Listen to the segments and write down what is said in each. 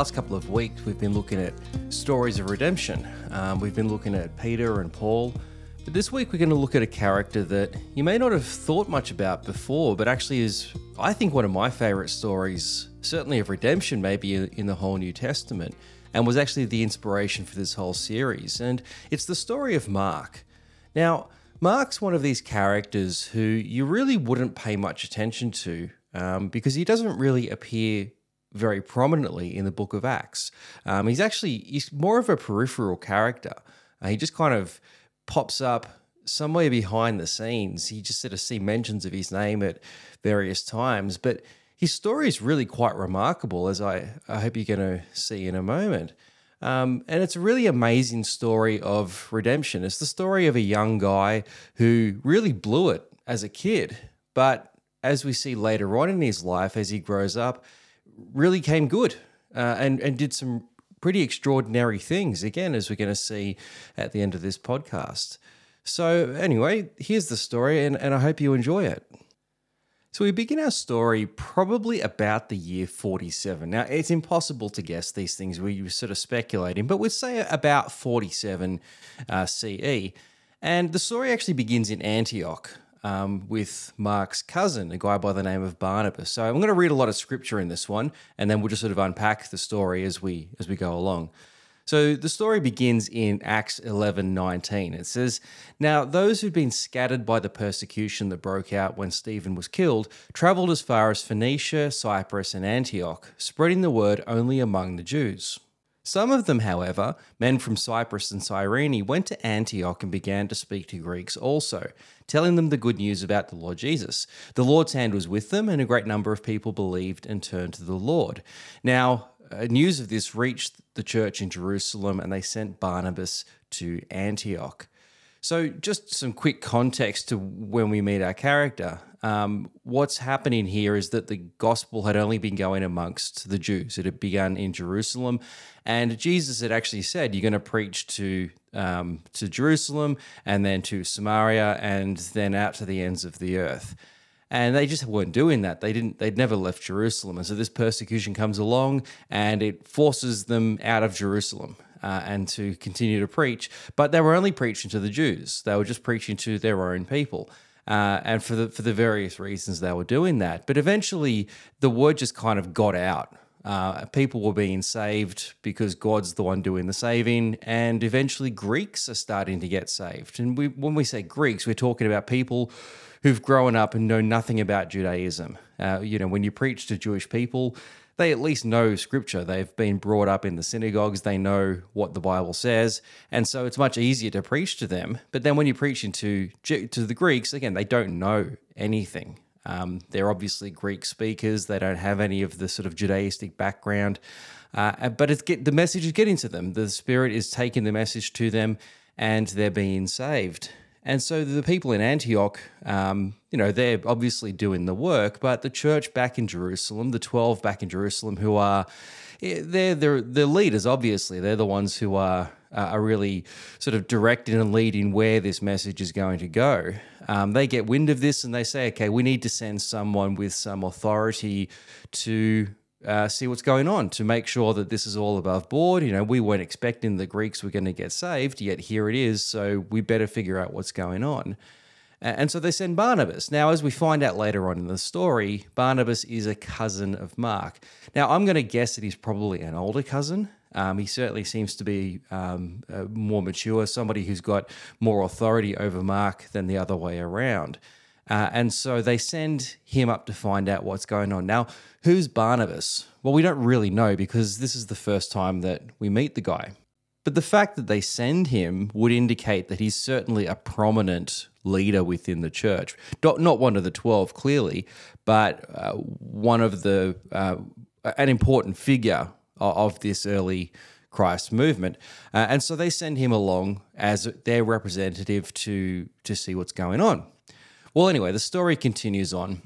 last couple of weeks, we've been looking at stories of redemption. Um, we've been looking at Peter and Paul. But this week, we're going to look at a character that you may not have thought much about before, but actually is, I think, one of my favorite stories, certainly of redemption, maybe in the whole New Testament, and was actually the inspiration for this whole series. And it's the story of Mark. Now, Mark's one of these characters who you really wouldn't pay much attention to um, because he doesn't really appear very prominently in the book of Acts. Um, he's actually he's more of a peripheral character. Uh, he just kind of pops up somewhere behind the scenes. You just sort of see mentions of his name at various times, but his story is really quite remarkable, as I, I hope you're going to see in a moment. Um, and it's a really amazing story of redemption. It's the story of a young guy who really blew it as a kid, but as we see later on in his life, as he grows up, really came good uh, and and did some pretty extraordinary things. Again, as we're going to see at the end of this podcast. So anyway, here's the story, and, and I hope you enjoy it. So we begin our story probably about the year 47. Now, it's impossible to guess these things. We were sort of speculating, but we'd say about 47 uh, CE. And the story actually begins in Antioch, um, with Mark's cousin, a guy by the name of Barnabas. So I'm going to read a lot of scripture in this one, and then we'll just sort of unpack the story as we as we go along. So the story begins in Acts 11:19. It says, "Now those who'd been scattered by the persecution that broke out when Stephen was killed traveled as far as Phoenicia, Cyprus, and Antioch, spreading the word only among the Jews." Some of them, however, men from Cyprus and Cyrene, went to Antioch and began to speak to Greeks also, telling them the good news about the Lord Jesus. The Lord's hand was with them, and a great number of people believed and turned to the Lord. Now, uh, news of this reached the church in Jerusalem, and they sent Barnabas to Antioch. So, just some quick context to when we meet our character. Um, what's happening here is that the gospel had only been going amongst the Jews. It had begun in Jerusalem, and Jesus had actually said, "You're going to preach to um, to Jerusalem, and then to Samaria, and then out to the ends of the earth." and they just weren't doing that. They didn't. They'd never left Jerusalem, and so this persecution comes along, and it forces them out of Jerusalem uh, and to continue to preach. But they were only preaching to the Jews. They were just preaching to their own people. Uh, and for the for the various reasons they were doing that, but eventually the word just kind of got out. Uh, people were being saved because God's the one doing the saving, and eventually Greeks are starting to get saved. And we, when we say Greeks, we're talking about people who've grown up and know nothing about Judaism. Uh, you know, when you preach to Jewish people, they at least know scripture. They've been brought up in the synagogues, they know what the Bible says, and so it's much easier to preach to them. But then when you're preaching to to the Greeks, again, they don't know anything. Um, they're obviously Greek speakers. They don't have any of the sort of Judaistic background, uh, but it's get, the message is getting to them. The Spirit is taking the message to them, and they're being saved. And so the people in Antioch, um, you know, they're obviously doing the work, but the church back in Jerusalem, the 12 back in Jerusalem, who are, eh, they're, they're, the leaders, obviously. They're the ones who are, are really sort of directing and leading where this message is going to go. Um, they get wind of this and they say, okay, we need to send someone with some authority to uh, see what's going on to make sure that this is all above board. You know, we weren't expecting the Greeks were going to get saved, yet here it is. So we better figure out what's going on. And so they send Barnabas. Now, as we find out later on in the story, Barnabas is a cousin of Mark. Now, I'm going to guess that he's probably an older cousin. Um, he certainly seems to be um, uh, more mature, somebody who's got more authority over Mark than the other way around. Uh, and so they send him up to find out what's going on. Now, who's Barnabas? Well, we don't really know because this is the first time that we meet the guy. But the fact that they send him would indicate that he's certainly a prominent leader within the church. Not, not one of the 12, clearly, but uh, one of the, uh, an important figure of this early Christ movement. Uh, and so they send him along as their representative to, to see what's going on. Well, anyway, the story continues on.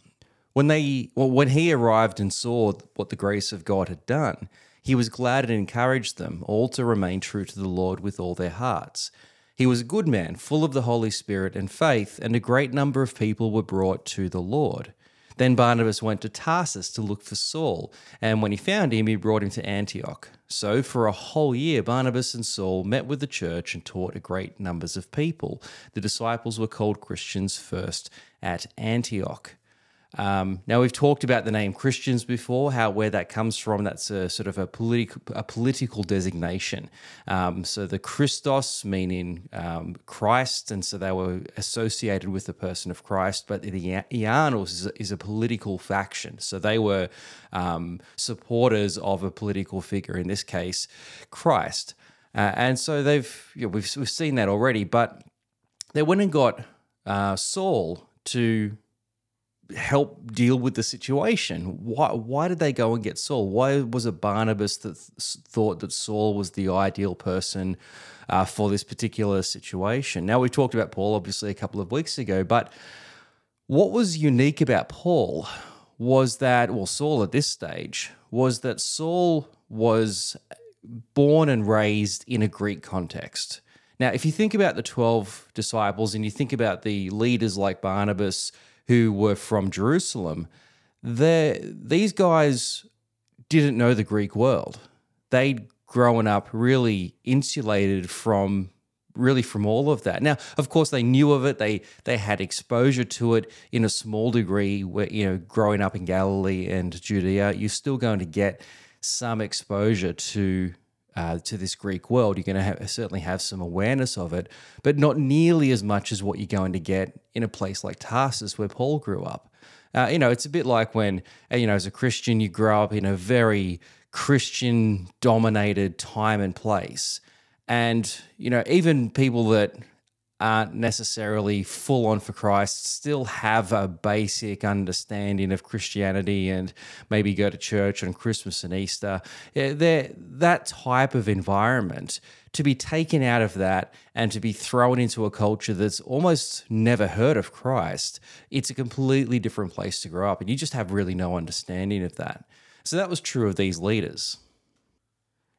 When they well, when he arrived and saw what the grace of God had done, he was glad and encouraged them all to remain true to the Lord with all their hearts. He was a good man, full of the Holy Spirit and faith, and a great number of people were brought to the Lord. Then Barnabas went to Tarsus to look for Saul, and when he found him, he brought him to Antioch. So, for a whole year, Barnabas and Saul met with the church and taught a great numbers of people. The disciples were called Christians first at Antioch. Um, now we've talked about the name Christians before, how where that comes from. That's a sort of a political a political designation. Um, so the Christos meaning um, Christ, and so they were associated with the person of Christ. But the Ianos is a, is a political faction, so they were um, supporters of a political figure. In this case, Christ. Uh, and so they've you know, we've we've seen that already, but they went and got uh, Saul to help deal with the situation. Why, why did they go and get Saul? Why was it Barnabas that th- thought that Saul was the ideal person uh, for this particular situation? Now, we talked about Paul obviously a couple of weeks ago, but what was unique about Paul was that, well, Saul at this stage, was that Saul was born and raised in a Greek context. Now, if you think about the 12 disciples and you think about the leaders like Barnabas, who were from Jerusalem, these guys didn't know the Greek world. They'd grown up really insulated from really from all of that. Now, of course, they knew of it. They they had exposure to it in a small degree. Where you know, growing up in Galilee and Judea, you're still going to get some exposure to uh, to this Greek world, you're going to have, certainly have some awareness of it, but not nearly as much as what you're going to get in a place like Tarsus, where Paul grew up. Uh, you know, it's a bit like when, uh, you know, as a Christian, you grow up in a very Christian dominated time and place. And, you know, even people that aren't necessarily full on for Christ still have a basic understanding of Christianity and maybe go to church on Christmas and Easter. Eh, they're, that type of environment, to be taken out of that and to be thrown into a culture that's almost never heard of Christ, it's a completely different place to grow up. And you just have really no understanding of that. So that was true of these leaders.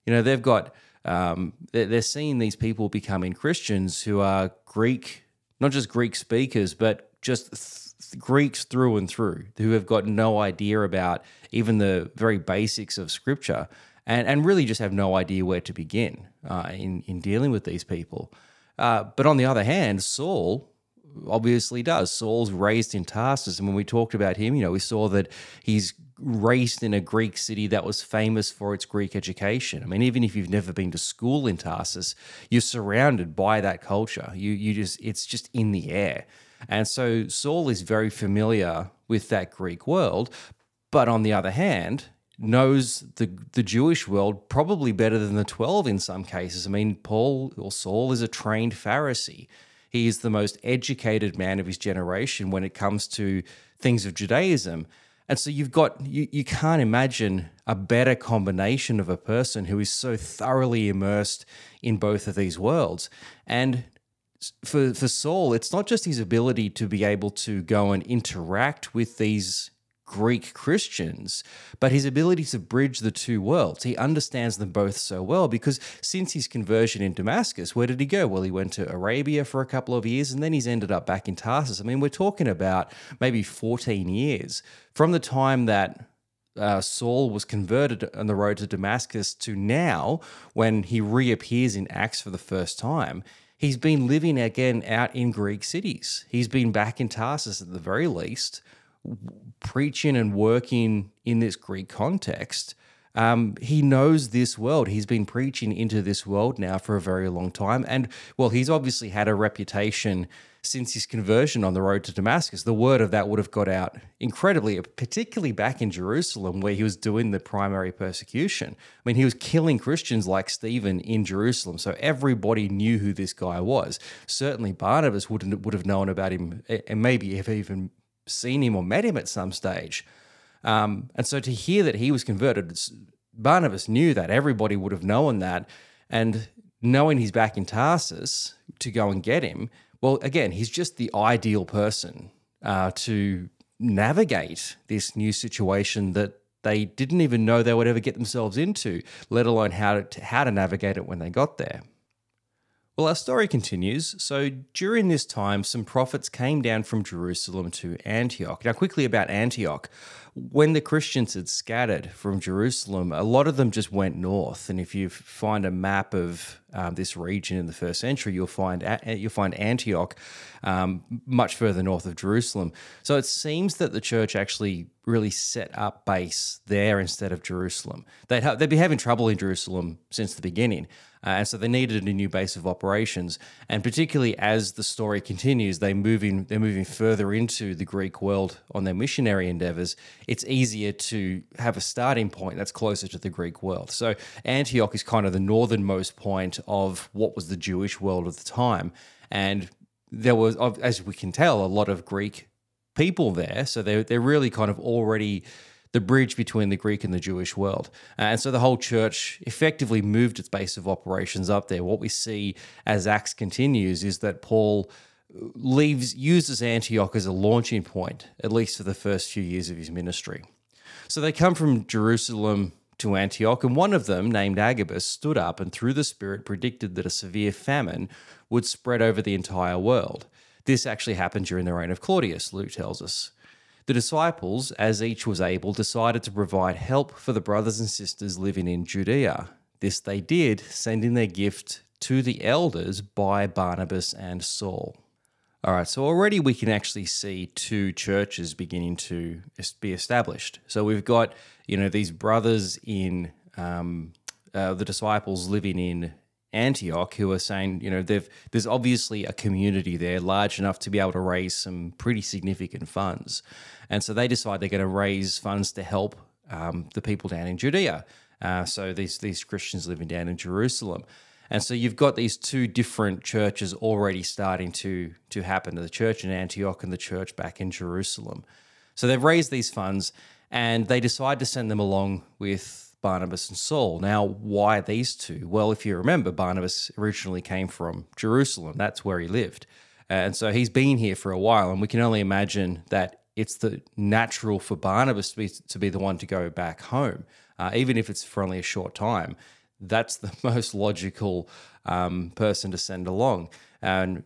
You know, they've got um, they're, seeing these people becoming Christians who are Greek, not just Greek speakers, but just th- Greeks through and through, who have got no idea about even the very basics of Scripture, and and really just have no idea where to begin uh, in in dealing with these people. Uh, but on the other hand, Saul obviously does. Saul's raised in Tarsus, and when we talked about him, you know, we saw that he's raised in a Greek city that was famous for its Greek education. I mean, even if you've never been to school in Tarsus, you're surrounded by that culture. You you just it's just in the air. And so Saul is very familiar with that Greek world, but on the other hand, knows the the Jewish world probably better than the 12 in some cases. I mean, Paul or Saul is a trained Pharisee. He is the most educated man of his generation when it comes to things of Judaism. And so you've got, you, you can't imagine a better combination of a person who is so thoroughly immersed in both of these worlds. And for, for Saul, it's not just his ability to be able to go and interact with these Greek Christians, but his ability to bridge the two worlds. He understands them both so well because since his conversion in Damascus, where did he go? Well, he went to Arabia for a couple of years and then he's ended up back in Tarsus. I mean, we're talking about maybe 14 years from the time that uh, Saul was converted on the road to Damascus to now, when he reappears in Acts for the first time. He's been living again out in Greek cities. He's been back in Tarsus at the very least preaching and working in this Greek context, um, he knows this world. He's been preaching into this world now for a very long time. And well, he's obviously had a reputation since his conversion on the road to Damascus. The word of that would have got out incredibly, particularly back in Jerusalem, where he was doing the primary persecution. I mean, he was killing Christians like Stephen in Jerusalem. So everybody knew who this guy was. Certainly Barnabas would, would have known about him and maybe have even seen him or met him at some stage. Um, and so to hear that he was converted, Barnabas knew that everybody would have known that. And knowing he's back in Tarsus to go and get him, well, again, he's just the ideal person uh, to navigate this new situation that they didn't even know they would ever get themselves into, let alone how to, how to navigate it when they got there. Well, our story continues. So, during this time, some prophets came down from Jerusalem to Antioch. Now, quickly about Antioch. When the Christians had scattered from Jerusalem, a lot of them just went north. And if you find a map of um, this region in the first century, you'll find you'll find Antioch um, much further north of Jerusalem. So it seems that the church actually really set up base there instead of Jerusalem. They'd ha- they'd be having trouble in Jerusalem since the beginning. Uh, and so they needed a new base of operations. And particularly as the story continues, they moving they're moving further into the Greek world on their missionary endeavors. It's easier to have a starting point that's closer to the Greek world. So Antioch is kind of the northernmost point of what was the Jewish world of the time, and there was, as we can tell, a lot of Greek people there. So they're they're really kind of already the bridge between the Greek and the Jewish world. And so the whole church effectively moved its base of operations up there. What we see as Acts continues is that Paul leaves uses Antioch as a launching point, at least for the first few years of his ministry. So they come from Jerusalem to Antioch, and one of them, named Agabus, stood up and through the Spirit predicted that a severe famine would spread over the entire world. This actually happened during the reign of Claudius, Luke tells us. The disciples, as each was able, decided to provide help for the brothers and sisters living in Judea. This they did, sending their gift to the elders by Barnabas and Saul. All right, so already we can actually see two churches beginning to be established. So we've got, you know, these brothers in um, uh, the disciples living in Antioch who are saying, you know, there's obviously a community there large enough to be able to raise some pretty significant funds. And so they decide they're going to raise funds to help um, the people down in Judea. Uh, so these, these Christians living down in Jerusalem. And so you've got these two different churches already starting to, to happen the church in Antioch and the church back in Jerusalem. So they've raised these funds and they decide to send them along with Barnabas and Saul. Now, why these two? Well, if you remember, Barnabas originally came from Jerusalem, that's where he lived. And so he's been here for a while, and we can only imagine that it's the natural for Barnabas to be, to be the one to go back home, uh, even if it's for only a short time. That's the most logical um, person to send along. And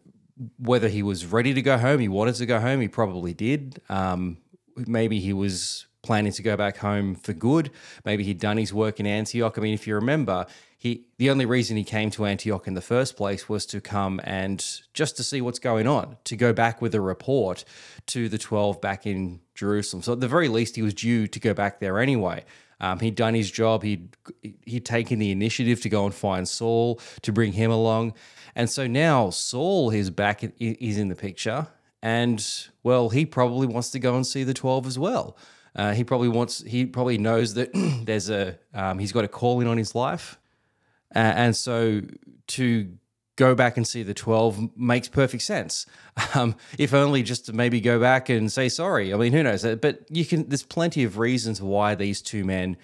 whether he was ready to go home, he wanted to go home, he probably did. Um, maybe he was planning to go back home for good. Maybe he'd done his work in Antioch. I mean, if you remember, he the only reason he came to Antioch in the first place was to come and just to see what's going on, to go back with a report to the 12 back in Jerusalem. So at the very least, he was due to go back there anyway. Um, he'd done his job. He'd he'd taken the initiative to go and find Saul to bring him along, and so now Saul is back. Is in the picture, and well, he probably wants to go and see the twelve as well. Uh, he probably wants. He probably knows that there's a. Um, he's got a calling on his life, uh, and so to go back and see the 12 makes perfect sense. Um, if only just to maybe go back and say sorry. I mean, who knows? But you can. There's plenty of reasons why these two men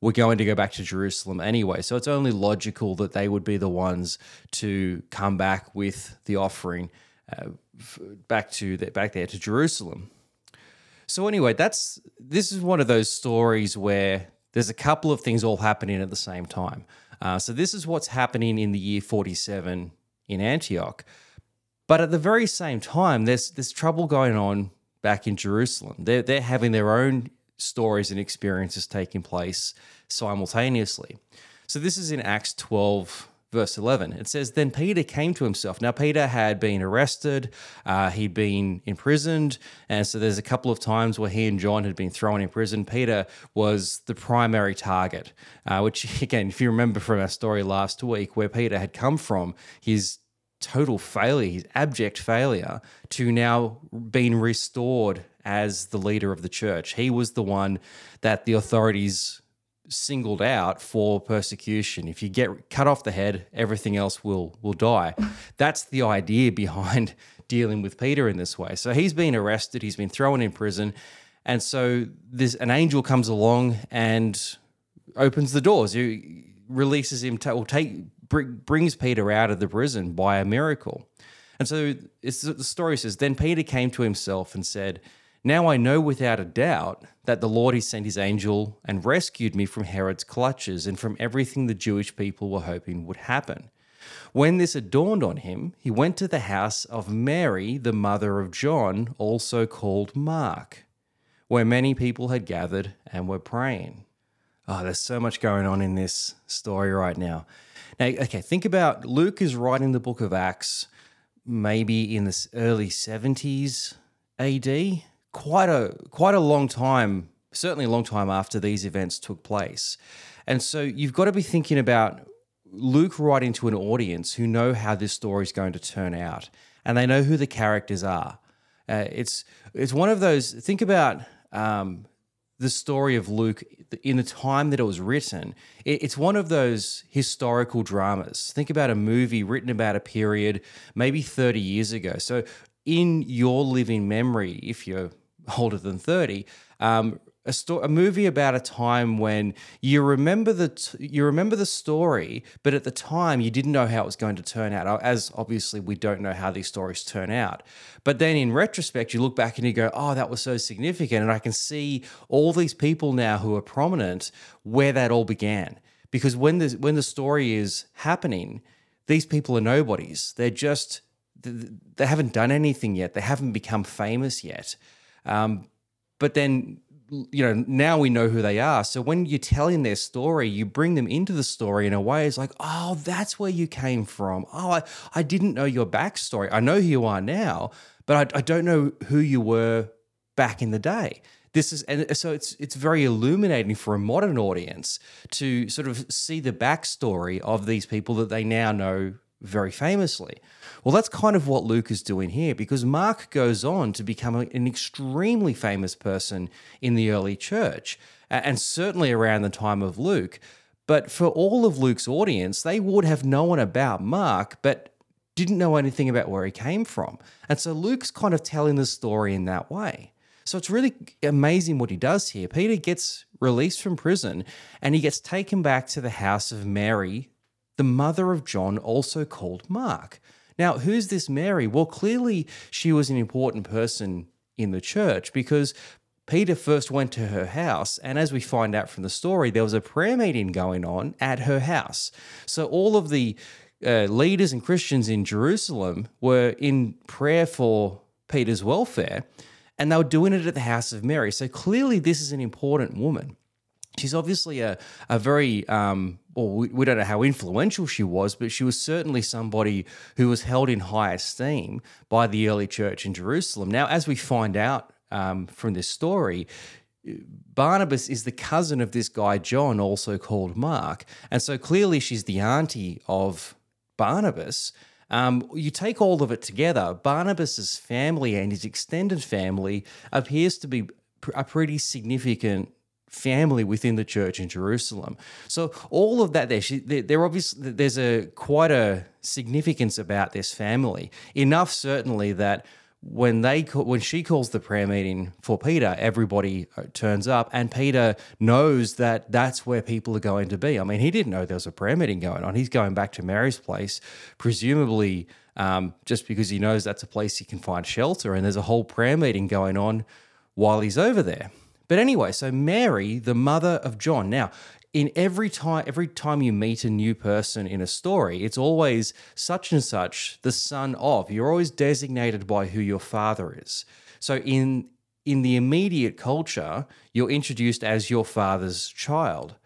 were going to go back to Jerusalem anyway. So it's only logical that they would be the ones to come back with the offering uh, back to the, back there to Jerusalem. So anyway, that's this is one of those stories where there's a couple of things all happening at the same time. Uh, so this is what's happening in the year 47 in Antioch, but at the very same time, there's there's trouble going on back in Jerusalem. They're they're having their own stories and experiences taking place simultaneously. So this is in Acts 12 verse 11. It says, Then Peter came to himself. Now, Peter had been arrested, uh, he'd been imprisoned. And so there's a couple of times where he and John had been thrown in prison. Peter was the primary target, uh, which, again, if you remember from our story last week, where Peter had come from, his total failure, his abject failure, to now being restored as the leader of the church. He was the one that the authorities singled out for persecution. If you get cut off the head, everything else will will die. That's the idea behind dealing with Peter in this way. So he's been arrested, he's been thrown in prison, and so this an angel comes along and opens the doors. He releases him, to, or take brings Peter out of the prison by a miracle. And so the story says, then Peter came to himself and said. Now I know without a doubt that the Lord has sent his angel and rescued me from Herod's clutches and from everything the Jewish people were hoping would happen. When this had dawned on him, he went to the house of Mary, the mother of John, also called Mark, where many people had gathered and were praying. Oh, there's so much going on in this story right now. Now, okay, think about Luke is writing the book of Acts maybe in the early 70s AD, quite a quite a long time, certainly a long time after these events took place. And so you've got to be thinking about Luke writing to an audience who know how this story is going to turn out, and they know who the characters are. Uh, it's it's one of those. Think about um, the story of Luke in the time that it was written. It's one of those historical dramas. Think about a movie written about a period, maybe 30 years ago. So, in your living memory, if you're older than 30, um, a, sto- a movie about a time when you remember the t- you remember the story, but at the time you didn't know how it was going to turn out. As obviously we don't know how these stories turn out, but then in retrospect you look back and you go, "Oh, that was so significant," and I can see all these people now who are prominent where that all began. Because when the when the story is happening, these people are nobodies. They're just they haven't done anything yet. They haven't become famous yet. Um, but then you know, now we know who they are. So when you're telling their story, you bring them into the story in a way it's like, oh, that's where you came from. Oh, I, I didn't know your backstory. I know who you are now, but I, I don't know who you were back in the day. This is and so it's it's very illuminating for a modern audience to sort of see the backstory of these people that they now know very famously. Well, that's kind of what Luke is doing here because Mark goes on to become an extremely famous person in the early church and certainly around the time of Luke. But for all of Luke's audience, they would have known about Mark, but didn't know anything about where he came from. And so Luke's kind of telling the story in that way. So it's really amazing what he does here. Peter gets released from prison and he gets taken back to the house of Mary, the mother of John, also called Mark. Now, who's this Mary? Well, clearly she was an important person in the church because Peter first went to her house, and as we find out from the story, there was a prayer meeting going on at her house. So all of the uh, leaders and Christians in Jerusalem were in prayer for Peter's welfare, and they were doing it at the house of Mary. So clearly, this is an important woman she's obviously a, a very um, well we, we, don't know how influential she was but she was certainly somebody who was held in high esteem by the early church in jerusalem. Now as we find out um, from this story barnabas is the cousin of this guy john also called mark. And so clearly she's the auntie of barnabas. Um, you take all of it together barnabas's family and his extended family appears to be a pretty significant family within the church in Jerusalem. So all of that there, there, obviously there's a quite a significance about this family. Enough certainly that when they when she calls the prayer meeting for Peter, everybody uh, turns up, and Peter knows that that's where people are going to be. I mean, he didn't know there was a prayer meeting going on. He's going back to Mary's place, presumably um, just because he knows that's a place he can find shelter, and there's a whole prayer meeting going on while he's over there. But anyway, so Mary, the mother of John. Now, in every time every time you meet a new person in a story, it's always such and such, the son of. You're always designated by who your father is. So in in the immediate culture, you're introduced as your father's child.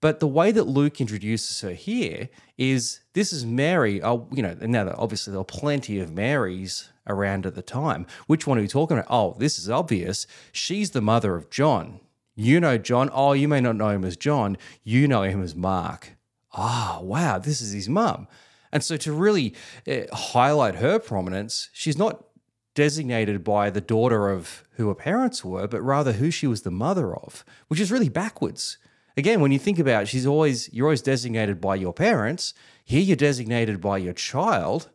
But the way that Luke introduces her here is this is Mary. Oh, you know, now obviously there are plenty of Marys around at the time. Which one are we talking about? Oh, this is obvious. She's the mother of John. You know John. Oh, you may not know him as John. You know him as Mark. Ah, oh, wow, this is his mum. And so to really uh, highlight her prominence, she's not designated by the daughter of who her parents were, but rather who she was the mother of, which is really backwards. Again, when you think about it, she's always you're always designated by your parents. Here you're designated by your child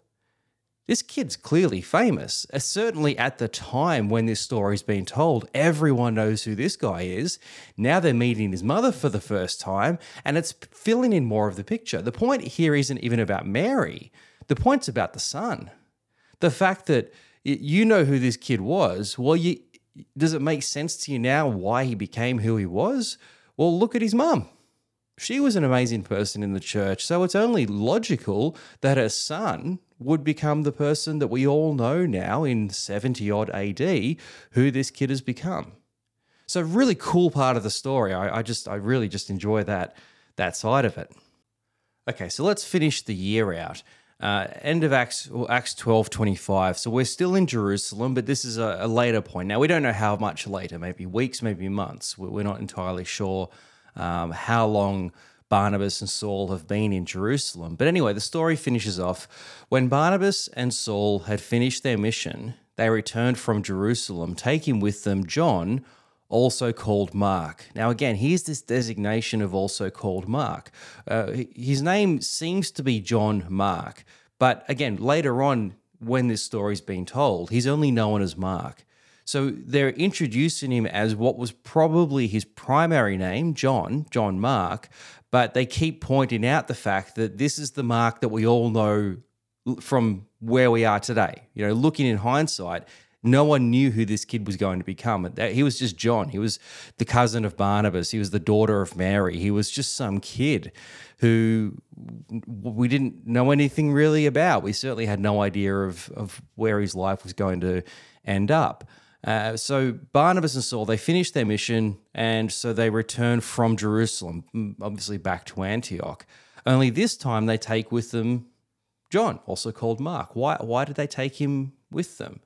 this kid's clearly famous. Uh, certainly at the time when this story's been told, everyone knows who this guy is. Now they're meeting his mother for the first time, and it's filling in more of the picture. The point here isn't even about Mary, the point's about the son. The fact that you know who this kid was, well, you, does it make sense to you now why he became who he was? Well, look at his mum she was an amazing person in the church. So it's only logical that her son would become the person that we all know now in 70 odd AD who this kid has become. So really cool part of the story. I, I just I really just enjoy that that side of it. Okay, so let's finish the year out. Uh, end of Acts, well, Acts 12 25. So we're still in Jerusalem, but this is a, a, later point. Now, we don't know how much later, maybe weeks, maybe months. We're not entirely sure um, how long Barnabas and Saul have been in Jerusalem. But anyway, the story finishes off. When Barnabas and Saul had finished their mission, they returned from Jerusalem, taking with them John also called Mark. Now, again, here's this designation of also called Mark. Uh, his name seems to be John Mark, but again, later on, when this story's been told, he's only known as Mark. So they're introducing him as what was probably his primary name, John, John Mark, but they keep pointing out the fact that this is the Mark that we all know from where we are today. You know, looking in hindsight, no one knew who this kid was going to become. He was just John. He was the cousin of Barnabas. He was the daughter of Mary. He was just some kid who we didn't know anything really about. We certainly had no idea of, of where his life was going to end up. Uh, so Barnabas and Saul, they finished their mission, and so they return from Jerusalem, obviously back to Antioch. Only this time they take with them John, also called Mark. Why, why did they take him with them?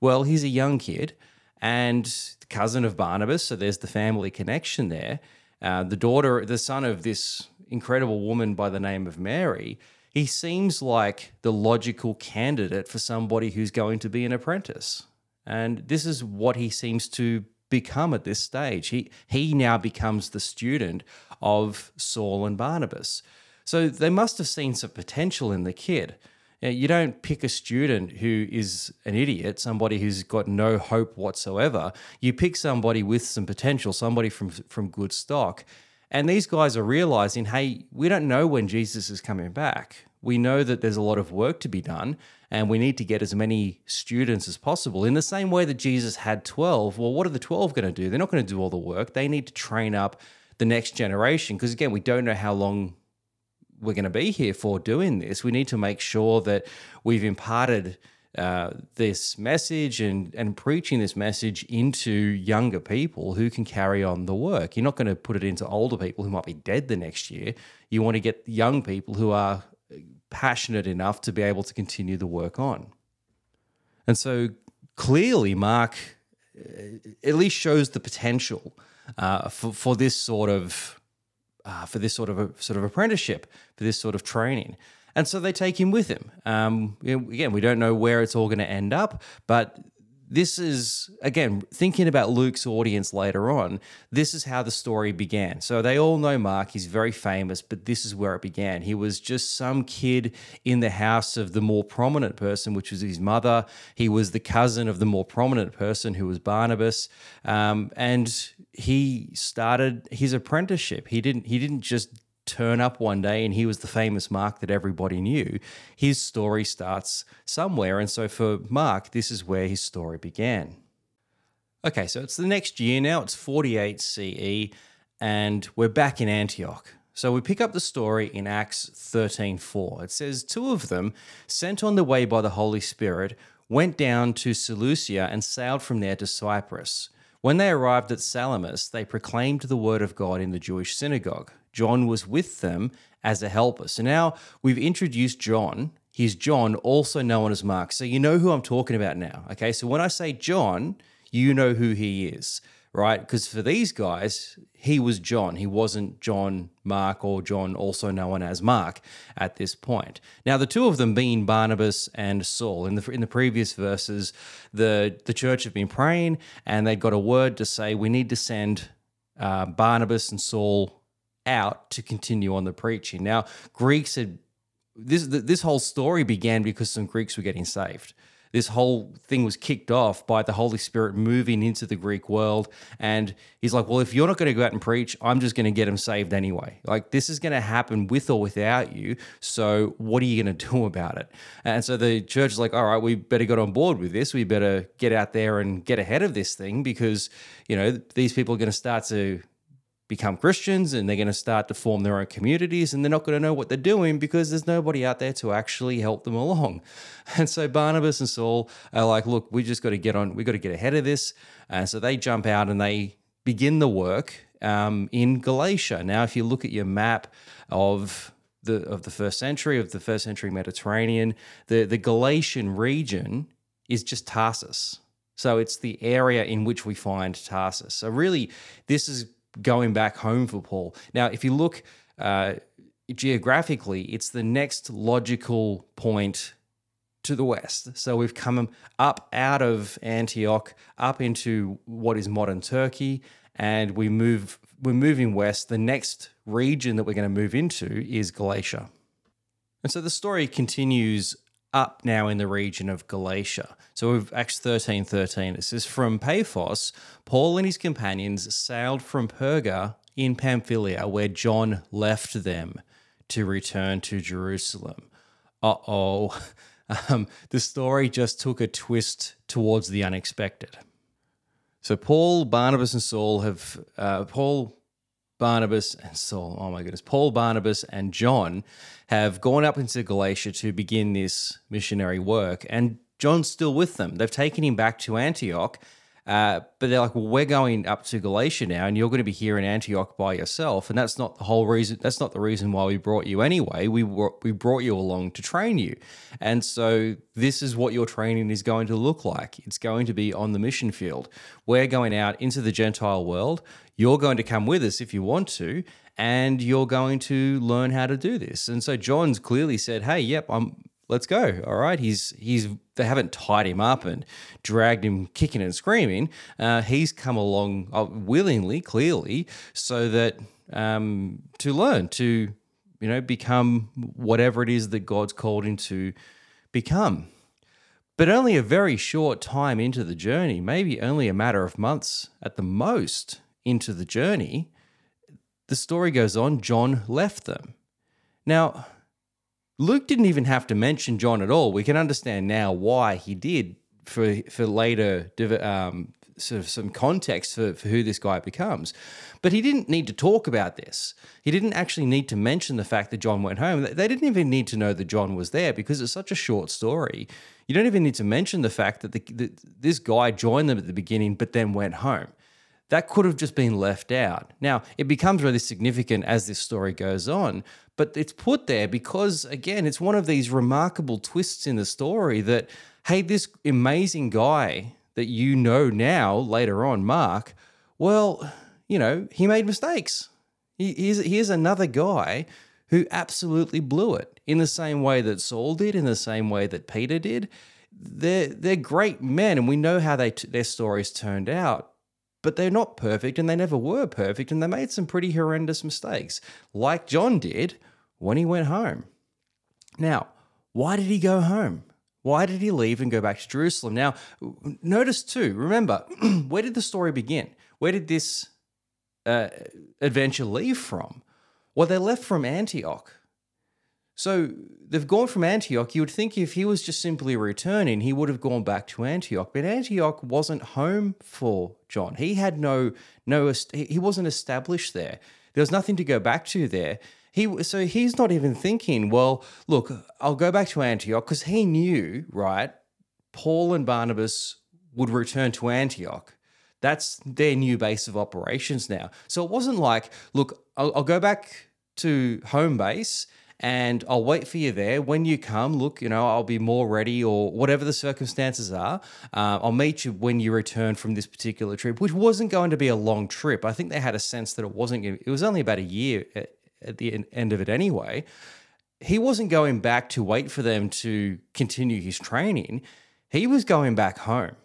Well, he's a young kid and cousin of Barnabas, so there's the family connection there. Uh, the daughter, the son of this incredible woman by the name of Mary, he seems like the logical candidate for somebody who's going to be an apprentice. And this is what he seems to become at this stage. He he now becomes the student of Saul and Barnabas. So they must have seen some potential in the kid. You don't pick a student who is an idiot, somebody who's got no hope whatsoever. You pick somebody with some potential, somebody from from good stock. And these guys are realizing, hey, we don't know when Jesus is coming back. We know that there's a lot of work to be done, and we need to get as many students as possible. In the same way that Jesus had 12, well, what are the 12 going to do? They're not going to do all the work. They need to train up the next generation because, again, we don't know how long we're going to be here for doing this. We need to make sure that we've imparted uh, this message and, and preaching this message into younger people who can carry on the work. You're not going to put it into older people who might be dead the next year. You want to get young people who are passionate enough to be able to continue the work on. And so clearly, Mark uh, at least shows the potential uh, for, for this sort of uh, for this sort of a sort of apprenticeship, for this sort of training. And so they take him with him. Um, again, we don't know where it's all going to end up, but this is again thinking about Luke's audience later on. This is how the story began. So they all know Mark; he's very famous, but this is where it began. He was just some kid in the house of the more prominent person, which was his mother. He was the cousin of the more prominent person, who was Barnabas, um, and he started his apprenticeship. He didn't. He didn't just turn up one day and he was the famous Mark that everybody knew. His story starts somewhere. And so for Mark, this is where his story began. Okay, so it's the next year now, it's 48 CE, and we're back in Antioch. So we pick up the story in Acts 13:4. It says two of them, sent on the way by the Holy Spirit, went down to Seleucia and sailed from there to Cyprus. When they arrived at Salamis, they proclaimed the word of God in the Jewish synagogue. John was with them as a helper. So now we've introduced John. He's John, also known as Mark. So you know who I'm talking about now. Okay. So when I say John, you know who he is, right? Because for these guys, he was John. He wasn't John Mark or John, also known as Mark, at this point. Now, the two of them being Barnabas and Saul. In the in the previous verses, the the church have been praying, and they got a word to say we need to send uh, Barnabas and Saul out to continue on the preaching. Now, Greeks had this this whole story began because some Greeks were getting saved. This whole thing was kicked off by the Holy Spirit moving into the Greek world. And he's like, Well, if you're not going to go out and preach, I'm just going to get them saved anyway. Like, this is going to happen with or without you. So, what are you going to do about it? And so the church is like, All right, we better get on board with this. We better get out there and get ahead of this thing because, you know, these people are going to start to become Christians and they're going to start to form their own communities and they're not going to know what they're doing because there's nobody out there to actually help them along. And so Barnabas and Saul are like, look, we just got to get on, we got to get ahead of this. And so they jump out and they begin the work um, in Galatia. Now, if you look at your map of the of the first century of the first century Mediterranean, the the Galatian region is just Tarsus. So it's the area in which we find Tarsus. So really, this is going back home for Paul. Now, if you look uh, geographically, it's the next logical point to the west. So we've come up out of Antioch, up into what is modern Turkey, and we move we're moving west. The next region that we're going to move into is Galatia. And so the story continues up now in the region of Galatia. So we've Acts 13 13. It says, From Paphos, Paul and his companions sailed from Perga in Pamphylia, where John left them to return to Jerusalem. Uh oh. Um, the story just took a twist towards the unexpected. So Paul, Barnabas, and Saul have uh, Paul, Barnabas, and Saul. Oh my goodness, Paul, Barnabas, and John have gone up into Galatia to begin this missionary work, and John's still with them. They've taken him back to Antioch uh, but they're like, well, we're going up to Galatia now, and you're going to be here in Antioch by yourself, and that's not the whole reason. That's not the reason why we brought you anyway. We we brought you along to train you, and so this is what your training is going to look like. It's going to be on the mission field. We're going out into the Gentile world. You're going to come with us if you want to, and you're going to learn how to do this. And so John's clearly said, "Hey, yep, I'm let's go. All right. He's he's they haven't tied him up and dragged him kicking and screaming. Uh, he's come along uh, willingly, clearly, so that um, to learn to you know become whatever it is that God's called him to become. But only a very short time into the journey, maybe only a matter of months at the most into the journey, the story goes on. John left them. Now Luke didn't even have to mention John at all. We can understand now why he did for for later um, sort of some context for, for who this guy becomes. But he didn't need to talk about this. He didn't actually need to mention the fact that John went home. They didn't even need to know that John was there because it's such a short story. You don't even need to mention the fact that, the, that this guy joined them at the beginning but then went home. That could have just been left out. Now, it becomes really significant as this story goes on, but it's put there because, again, it's one of these remarkable twists in the story that, hey, this amazing guy that you know now later on, Mark, well, you know, he made mistakes. He, here's, here's another guy who absolutely blew it in the same way that Saul did, in the same way that Peter did. They're, they're great men, and we know how they t- their stories turned out but they're not perfect and they never were perfect and they made some pretty horrendous mistakes, like John did when he went home. Now, why did he go home? Why did he leave and go back to Jerusalem? Now, notice too, remember, where did the story begin? Where did this uh, adventure leave from? Well, they left from Antioch. So they've gone from Antioch. You would think if he was just simply returning, he would have gone back to Antioch. But Antioch wasn't home for John. He had no no he wasn't established there. There was nothing to go back to there. He so he's not even thinking, well, look, I'll go back to Antioch because he knew, right? Paul and Barnabas would return to Antioch. That's their new base of operations now. So it wasn't like, look, I'll, I'll go back to home base and I'll wait for you there. When you come, look, you know, I'll be more ready or whatever the circumstances are. Uh, I'll meet you when you return from this particular trip, which wasn't going to be a long trip. I think they had a sense that it wasn't, it was only about a year at, at the end of it anyway. He wasn't going back to wait for them to continue his training. He was going back home,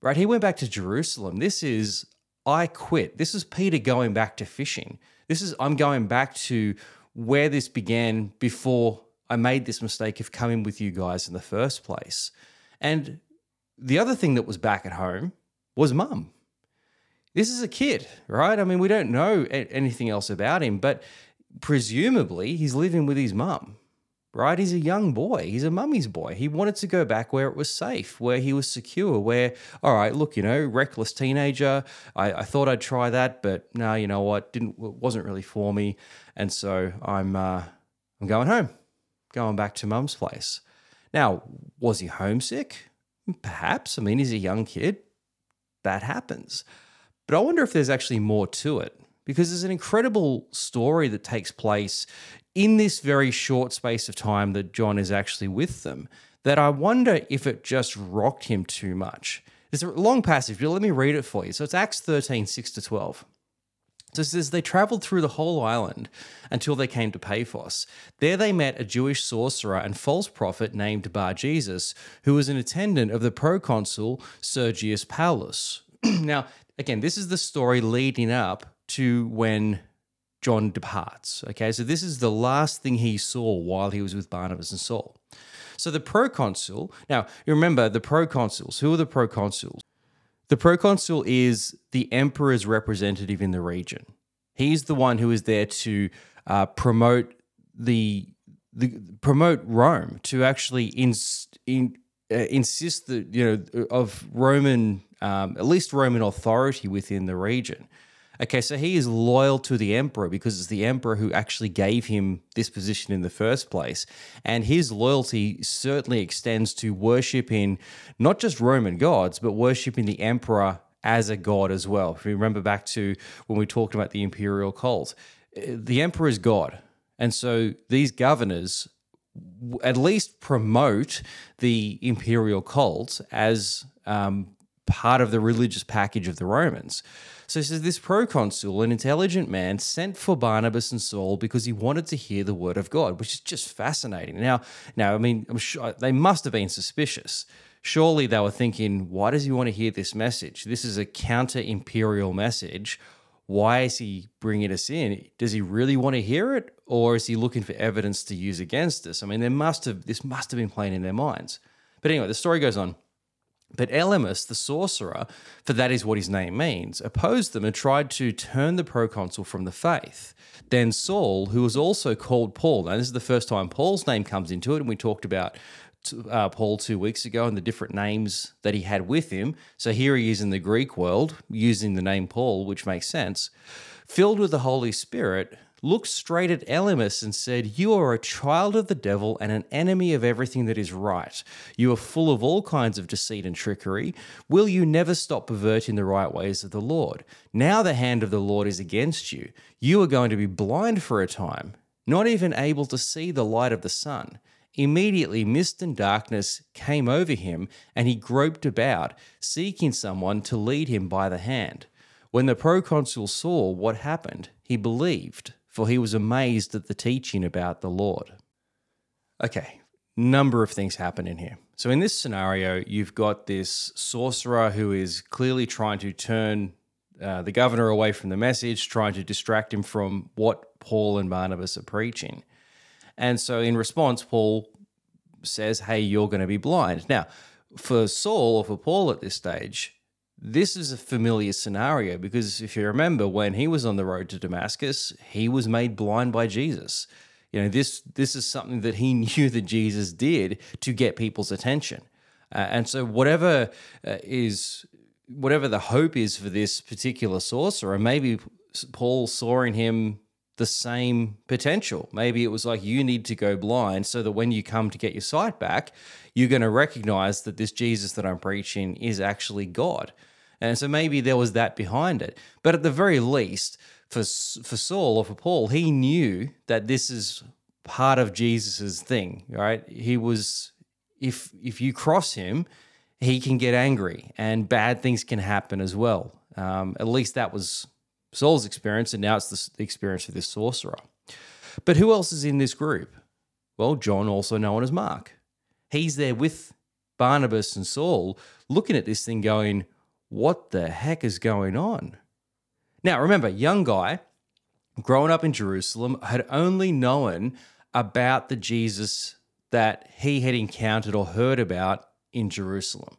right? He went back to Jerusalem. This is, I quit. This is Peter going back to fishing. This is, I'm going back to where this began before I made this mistake of coming with you guys in the first place. And the other thing that was back at home was mum. This is a kid, right? I mean, we don't know anything else about him, but presumably he's living with his mum. right? He's a young boy. He's a mummy's boy. He wanted to go back where it was safe, where he was secure, where, all right, look, you know, reckless teenager. I, I thought I'd try that, but no, you know what? Didn't wasn't really for me. And so I'm uh, I'm going home, going back to mum's place. Now, was he homesick? Perhaps. I mean, he's a young kid. That happens. But I wonder if there's actually more to it because there's an incredible story that takes place in this very short space of time that John is actually with them that I wonder if it just rocked him too much. It's a long passage, but let me read it for you. So it's Acts 13, 6 to 12. So it says they traveled through the whole island until they came to Paphos. There they met a Jewish sorcerer and false prophet named Bar Jesus, who was an attendant of the proconsul Sergius Paulus. now, again, this is the story leading up to when John departs. Okay, so this is the last thing he saw while he was with Barnabas and Saul. So the proconsul, now you remember the proconsuls. Who are the proconsuls? The proconsul is the emperor's representative in the region. He's the one who is there to uh, promote the, the promote Rome to actually in, in, uh, insist that you know of Roman um, at least Roman authority within the region. Okay, so he is loyal to the emperor because it's the emperor who actually gave him this position in the first place. And his loyalty certainly extends to worshiping not just Roman gods, but worshiping the emperor as a god as well. If you remember back to when we talked about the imperial cult, the emperor is God. And so these governors at least promote the imperial cult as um, part of the religious package of the Romans. So he says this proconsul, an intelligent man, sent for Barnabas and Saul because he wanted to hear the word of God, which is just fascinating. Now, now, I mean, I'm sure they must have been suspicious. Surely they were thinking, why does he want to hear this message? This is a counter imperial message. Why is he bringing us in? Does he really want to hear it, or is he looking for evidence to use against us? I mean, there must have this must have been playing in their minds. But anyway, the story goes on. But Elymas, the sorcerer, for that is what his name means, opposed them and tried to turn the proconsul from the faith. Then Saul, who was also called Paul, now this is the first time Paul's name comes into it, and we talked about uh, Paul two weeks ago and the different names that he had with him. So here he is in the Greek world using the name Paul, which makes sense. Filled with the Holy Spirit, looked straight at Elymas and said, You are a child of the devil and an enemy of everything that is right. You are full of all kinds of deceit and trickery. Will you never stop perverting the right ways of the Lord? Now the hand of the Lord is against you. You are going to be blind for a time, not even able to see the light of the sun. Immediately, mist and darkness came over him, and he groped about, seeking someone to lead him by the hand. When the proconsul saw what happened, he believed for he was amazed at the teaching about the Lord. Okay, number of things happen in here. So in this scenario, you've got this sorcerer who is clearly trying to turn uh, the governor away from the message, trying to distract him from what Paul and Barnabas are preaching. And so in response, Paul says, Hey, you're going to be blind. Now, for Saul or for Paul at this stage, this is a familiar scenario because if you remember when he was on the road to Damascus, he was made blind by Jesus. You know, this this is something that he knew that Jesus did to get people's attention. Uh, and so whatever uh, is whatever the hope is for this particular sorcerer, maybe Paul saw in him the same potential. Maybe it was like you need to go blind so that when you come to get your sight back, you're going to recognize that this Jesus that I'm preaching is actually God. And so maybe there was that behind it. But at the very least, for for Saul or for Paul, he knew that this is part of Jesus's thing, right? He was if if you cross him, he can get angry and bad things can happen as well. Um, at least that was Saul's experience, and now it's the, experience of this sorcerer. But who else is in this group? Well, John, also known as Mark. He's there with Barnabas and Saul, looking at this thing, going, what the heck is going on? Now, remember, young guy, growing up in Jerusalem, had only known about the Jesus that he had encountered or heard about in Jerusalem.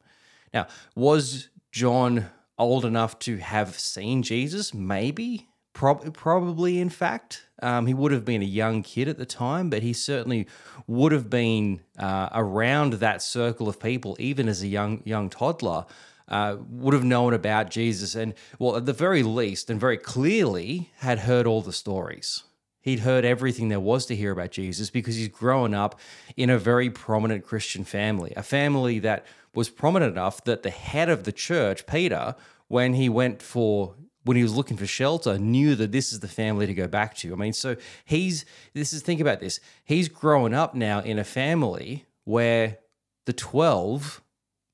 Now, was John old enough to have seen Jesus? Maybe, Prob- probably, in fact, um, he would have been a young kid at the time, but he certainly would have been uh, around that circle of people, even as a young young toddler. Uh, would have known about Jesus, and well, at the very least, and very clearly, had heard all the stories. He'd heard everything there was to hear about Jesus because he's grown up in a very prominent Christian family, a family that was prominent enough that the head of the church, Peter, when he went for when he was looking for shelter, knew that this is the family to go back to. I mean, so he's this is think about this. He's grown up now in a family where the 12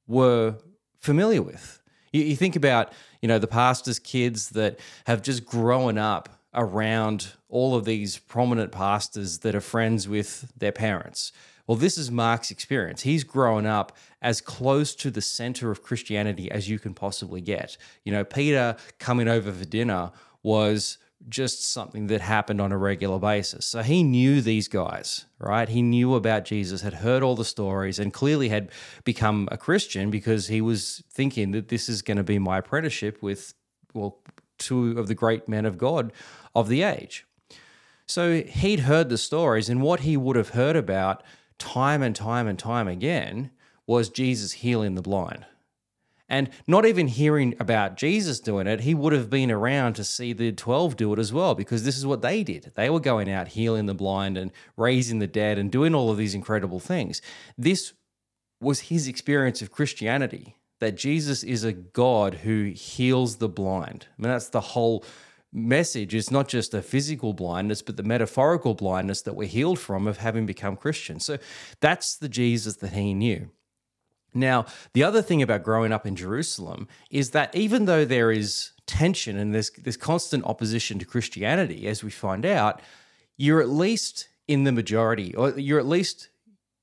were familiar with. You, you think about, you know, the pastor's kids that have just grown up around all of these prominent pastors that are friends with their parents. Well, this is Mark's experience. He's grown up as close to the center of Christianity as you can possibly get. You know, Peter coming over for dinner was just something that happened on a regular basis. So he knew these guys, right? He knew about Jesus, had heard all the stories, and clearly had become a Christian because he was thinking that this is going to be my apprenticeship with, well, two of the great men of God of the age. So he'd heard the stories, and what he would have heard about time and time and time again was Jesus healing the blind. And not even hearing about Jesus doing it, he would have been around to see the 12 do it as well, because this is what they did. They were going out healing the blind and raising the dead and doing all of these incredible things. This was his experience of Christianity that Jesus is a God who heals the blind. I mean, that's the whole message is not just a physical blindness, but the metaphorical blindness that we're healed from of having become Christian. So that's the Jesus that he knew. Now, the other thing about growing up in Jerusalem is that even though there is tension and there's this constant opposition to Christianity, as we find out, you're at least in the majority, or you're at least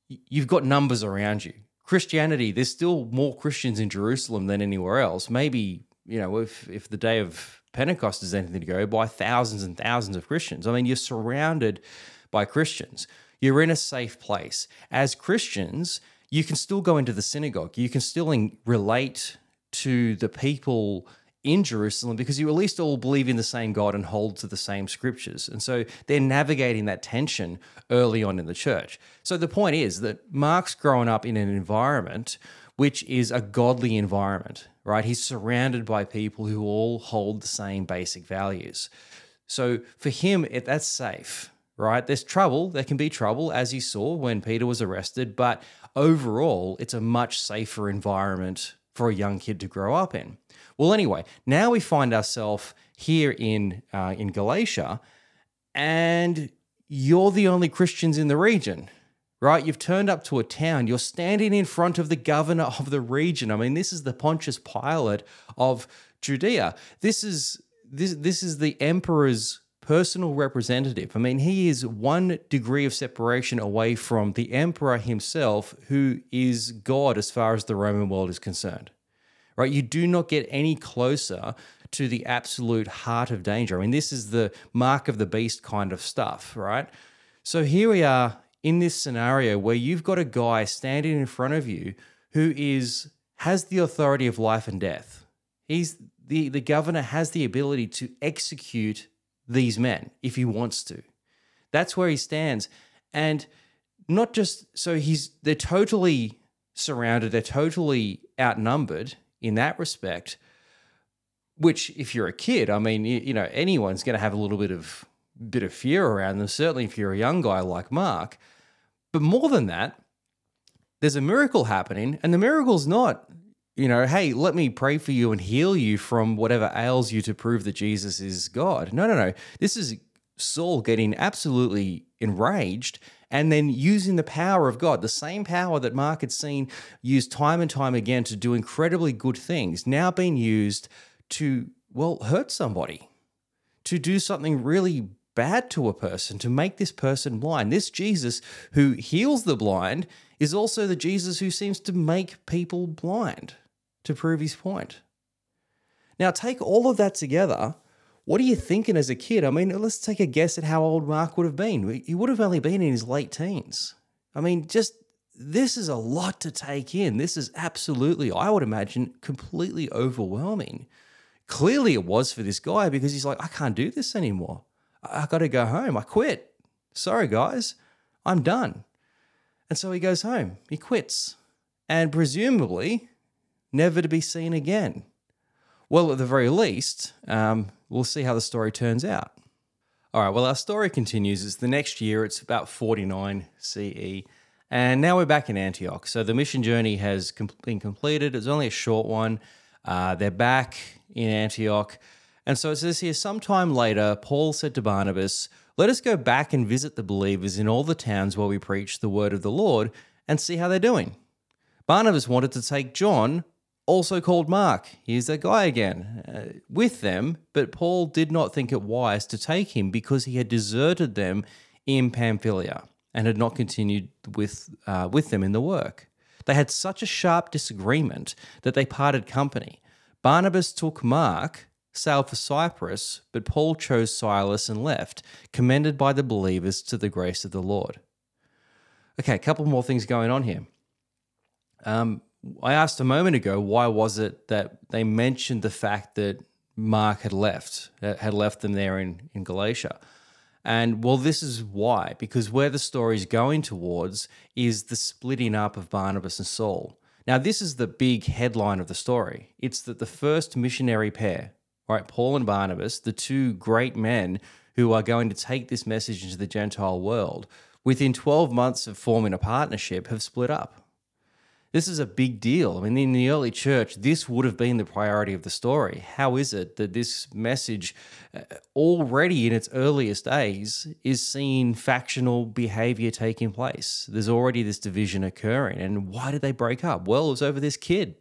you've got numbers around you. Christianity, there's still more Christians in Jerusalem than anywhere else. Maybe, you know, if if the day of Pentecost is anything to go by, thousands and thousands of Christians. I mean, you're surrounded by Christians. You're in a safe place. As Christians, you can still go into the synagogue. You can still in, relate to the people in Jerusalem because you at least all believe in the same God and hold to the same scriptures. And so they're navigating that tension early on in the church. So the point is that Mark's growing up in an environment which is a godly environment, right? He's surrounded by people who all hold the same basic values. So for him, it, that's safe, right? There's trouble. There can be trouble, as you saw when Peter was arrested, but overall, it's a much safer environment for a young kid to grow up in. Well, anyway, now we find ourselves here in uh, in Galatia, and you're the only Christians in the region, right? You've turned up to a town, you're standing in front of the governor of the region. I mean, this is the Pontius Pilate of Judea. This is this this is the emperor's personal representative. I mean, he is one degree of separation away from the emperor himself, who is God as far as the Roman world is concerned. Right? You do not get any closer to the absolute heart of danger. I mean, this is the mark of the beast kind of stuff, right? So here we are in this scenario where you've got a guy standing in front of you who is has the authority of life and death. He's the the governor has the ability to execute these men if he wants to. That's where he stands. And not just so he's they're totally surrounded, they're totally outnumbered in that respect. Which, if you're a kid, I mean, you, you know, anyone's going to have a little bit of bit of fear around them. Certainly, if you're a young guy like Mark, but more than that, there's a miracle happening, and the miracle's not, you know, hey, let me pray for you and heal you from whatever ails you to prove that Jesus is God. No, no, no. This is Saul getting absolutely enraged and then using the power of God, the same power that Mark had seen used time and time again to do incredibly good things, now being used to, well, hurt somebody, to do something really bad to a person to make this person blind. This Jesus who heals the blind is also the Jesus who seems to make people blind to prove his point. Now, take all of that together. What are you thinking as a kid? I mean, let's take a guess at how old Mark would have been. He would have only been in his late teens. I mean, just this is a lot to take in. This is absolutely, I would imagine, completely overwhelming clearly it was for this guy because he's like, I can't do this anymore. I, got to go home. I quit. Sorry, guys, I'm done. And so he goes home. He quits. And presumably, never to be seen again. Well, at the very least, um, we'll see how the story turns out. All right, well, our story continues. It's the next year, it's about 49 CE. And now we're back in Antioch. So the mission journey has been completed. It's only a short one. Uh, they're back in Antioch. And so it says here, sometime later, Paul said to Barnabas, Let us go back and visit the believers in all the towns where we preach the word of the Lord and see how they're doing. Barnabas wanted to take John, also called Mark, here's that guy again, uh, with them, but Paul did not think it wise to take him because he had deserted them in Pamphylia and had not continued with, uh, with them in the work. They had such a sharp disagreement that they parted company. Barnabas took Mark, sailed for Cyprus, but Paul chose Silas and left, commended by the believers to the grace of the Lord. Okay, a couple more things going on here. Um, I asked a moment ago why was it that they mentioned the fact that Mark had left, uh, had left them there in, in Galatia. And well, this is why, because where the story is going towards is the splitting up of Barnabas and Saul. Now, this is the big headline of the story. It's that the first missionary pair, right, Paul and Barnabas, the two great men who are going to take this message into the Gentile world, within 12 months of forming a partnership, have split up. This is a big deal. I mean, in the early church, this would have been the priority of the story. How is it that this message, uh, already in its earliest days, is seeing factional behavior taking place? There's already this division occurring. And why did they break up? Well, it was over this kid.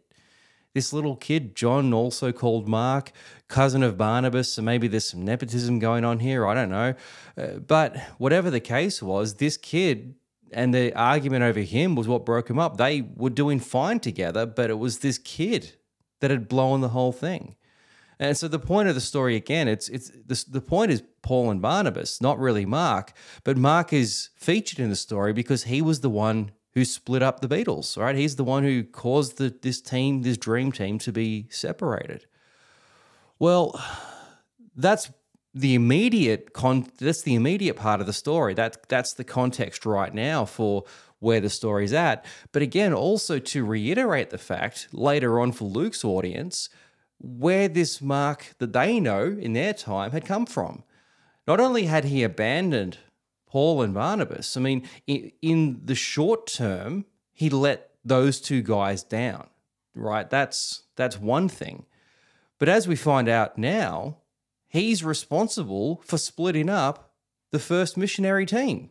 This little kid, John, also called Mark, cousin of Barnabas, so maybe there's some nepotism going on here. I don't know. Uh, but whatever the case was, this kid and the argument over him was what broke him up. They were doing fine together, but it was this kid that had blown the whole thing. And so the point of the story again, it's it's the, the point is Paul and Barnabas, not really Mark, but Mark is featured in the story because he was the one who split up the Beatles, right? He's the one who caused the, this team, this dream team, to be separated. Well, that's the immediate con that's the immediate part of the story. That that's the context right now for where the story's at. But again, also to reiterate the fact later on for Luke's audience, where this Mark that they know in their time had come from. Not only had he abandoned Paul and Barnabas, I mean, in, the short term, he let those two guys down. Right? That's that's one thing. But as we find out now, he's responsible for splitting up the first missionary team.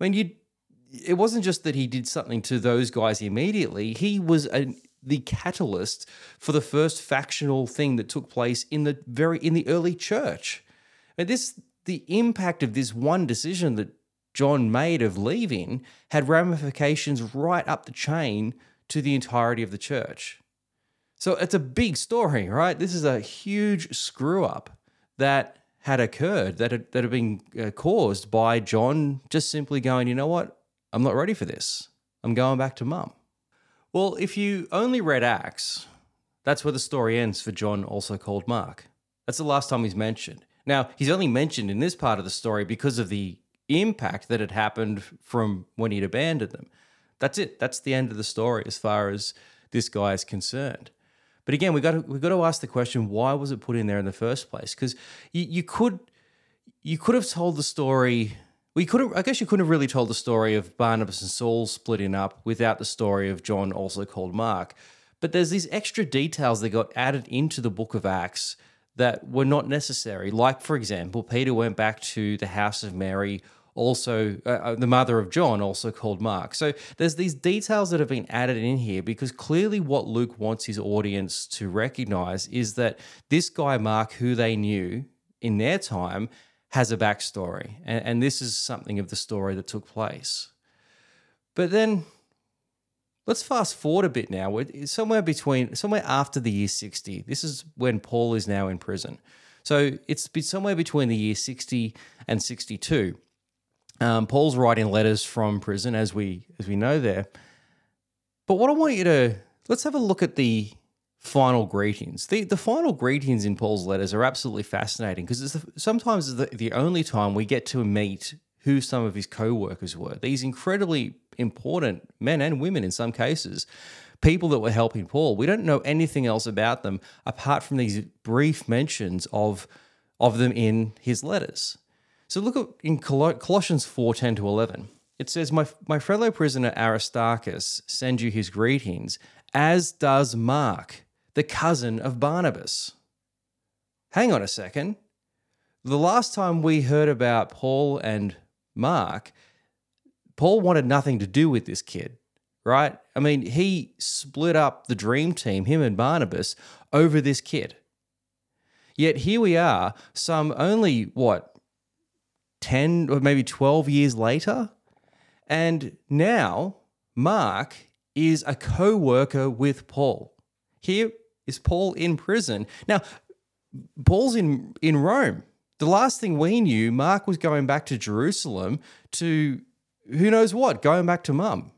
I mean, you it wasn't just that he did something to those guys immediately. He was a, the catalyst for the first factional thing that took place in the very in the early church. And this the impact of this one decision that John made of leaving had ramifications right up the chain to the entirety of the church. So it's a big story, right? This is a huge screw up that had occurred that had, that had been uh, caused by John just simply going, you know what, I'm not ready for this. I'm going back to mum. Well, if you only read Acts, that's where the story ends for John, also called Mark. That's the last time he's mentioned. Now, he's only mentioned in this part of the story because of the impact that had happened from when he'd abandoned them. That's it. That's the end of the story as far as this guy is concerned. But again, we got to we got to ask the question: Why was it put in there in the first place? Because you, you could you could have told the story. We could have, I guess you couldn't have really told the story of Barnabas and Saul splitting up without the story of John, also called Mark. But there's these extra details that got added into the book of Acts that were not necessary. Like, for example, Peter went back to the house of Mary also uh, uh, the mother of John, also called Mark. So there's these details that have been added in here because clearly what Luke wants his audience to recognize is that this guy, Mark, who they knew in their time, has a backstory. And, and this is something of the story that took place. But then let's fast forward a bit now. somewhere between, somewhere after the year 60. This is when Paul is now in prison. So it's somewhere between the year 60 and 62. Um, Paul's writing letters from prison, as we as we know there. But what I want you to let's have a look at the final greetings. The the final greetings in Paul's letters are absolutely fascinating because it's the, sometimes the, the only time we get to meet who some of his co-workers were. These incredibly important men and women in some cases, people that were helping Paul. We don't know anything else about them apart from these brief mentions of of them in his letters. So look at in Colossians 4, 10 to 11. It says, My, my fellow prisoner Aristarchus sends you his greetings, as does Mark, the cousin of Barnabas. Hang on a second. The last time we heard about Paul and Mark, Paul wanted nothing to do with this kid, right? I mean, he split up the dream team, him and Barnabas, over this kid. Yet here we are, some only, what, 10 or maybe 12 years later? And now Mark is a co worker with Paul. Here is Paul in prison. Now, Paul's in, in Rome. The last thing we knew, Mark was going back to Jerusalem to who knows what, going back to mum.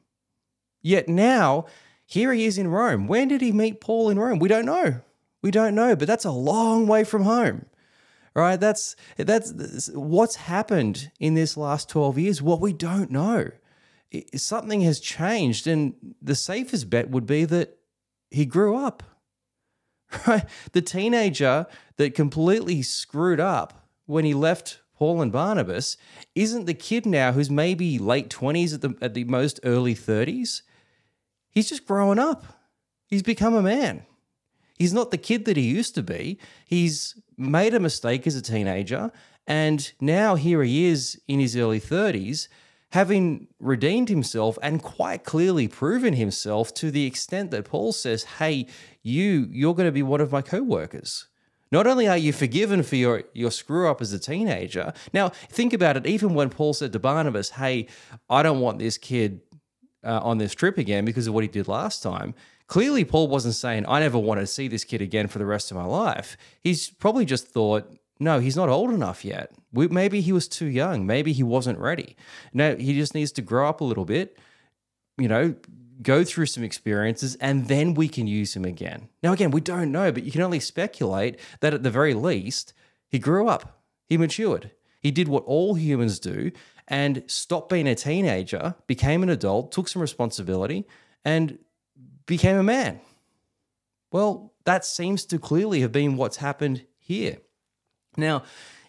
Yet now, here he is in Rome. When did he meet Paul in Rome? We don't know. We don't know, but that's a long way from home. Right? That's that's what's happened in this last 12 years. What we don't know. Something has changed and the safest bet would be that he grew up. Right? The teenager that completely screwed up when he left Paul and Barnabas isn't the kid now who's maybe late 20s at the at the most early 30s. He's just growing up. He's become a man. He's not the kid that he used to be. He's made a mistake as a teenager and now here he is in his early 30s having redeemed himself and quite clearly proven himself to the extent that Paul says, "Hey, you you're going to be one of my co-workers." Not only are you forgiven for your, your screw up as a teenager, now think about it. Even when Paul said to Barnabas, Hey, I don't want this kid uh, on this trip again because of what he did last time, clearly Paul wasn't saying, I never want to see this kid again for the rest of my life. He's probably just thought, no, he's not old enough yet. Maybe he was too young. Maybe he wasn't ready. No, he just needs to grow up a little bit, you know, go through some experiences, and then we can use him again. Now, again, we don't know, but you can only speculate that at the very least, he grew up, he matured, he did what all humans do and stopped being a teenager, became an adult, took some responsibility, and became a man. Well, that seems to clearly have been what's happened here. Now,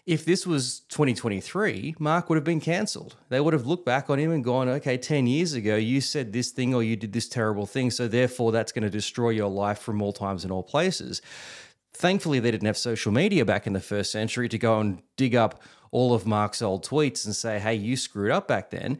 if this was 2023, Mark would have been cancelled. They would have looked back on him and gone, okay, 10 years ago, you said this thing or you did this terrible thing. So therefore, that's going to destroy your life from all times and all places. Thankfully, they didn't have social media back in the first century to go and dig up all of Mark's old tweets and say, hey, you screwed up back then.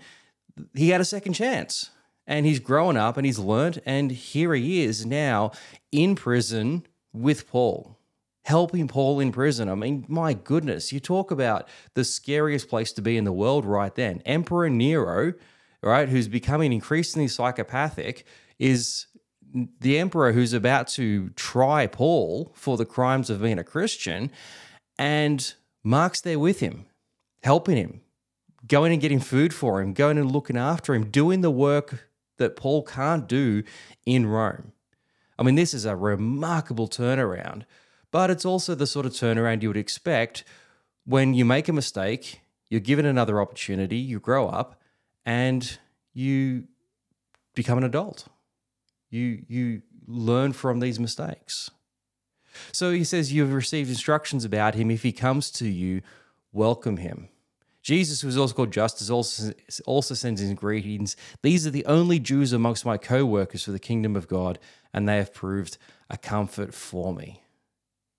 He had a second chance and he's grown up and he's learned. And here he is now in prison with Paul helping Paul in prison. I mean, my goodness, you talk about the scariest place to be in the world right then. Emperor Nero, right, who's becoming increasingly psychopathic, is the emperor who's about to try Paul for the crimes of being a Christian. And Mark's there with him, helping him, going and getting food for him, going and looking after him, doing the work that Paul can't do in Rome. I mean, this is a remarkable turnaround but it's also the sort of turnaround you would expect when you make a mistake, you're given another opportunity, you grow up, and you become an adult. You you learn from these mistakes. So he says you've received instructions about him. If he comes to you, welcome him. Jesus, who is also called Justus, also, also sends his greetings. These are the only Jews amongst my co workers for the kingdom of God, and they have proved a comfort for me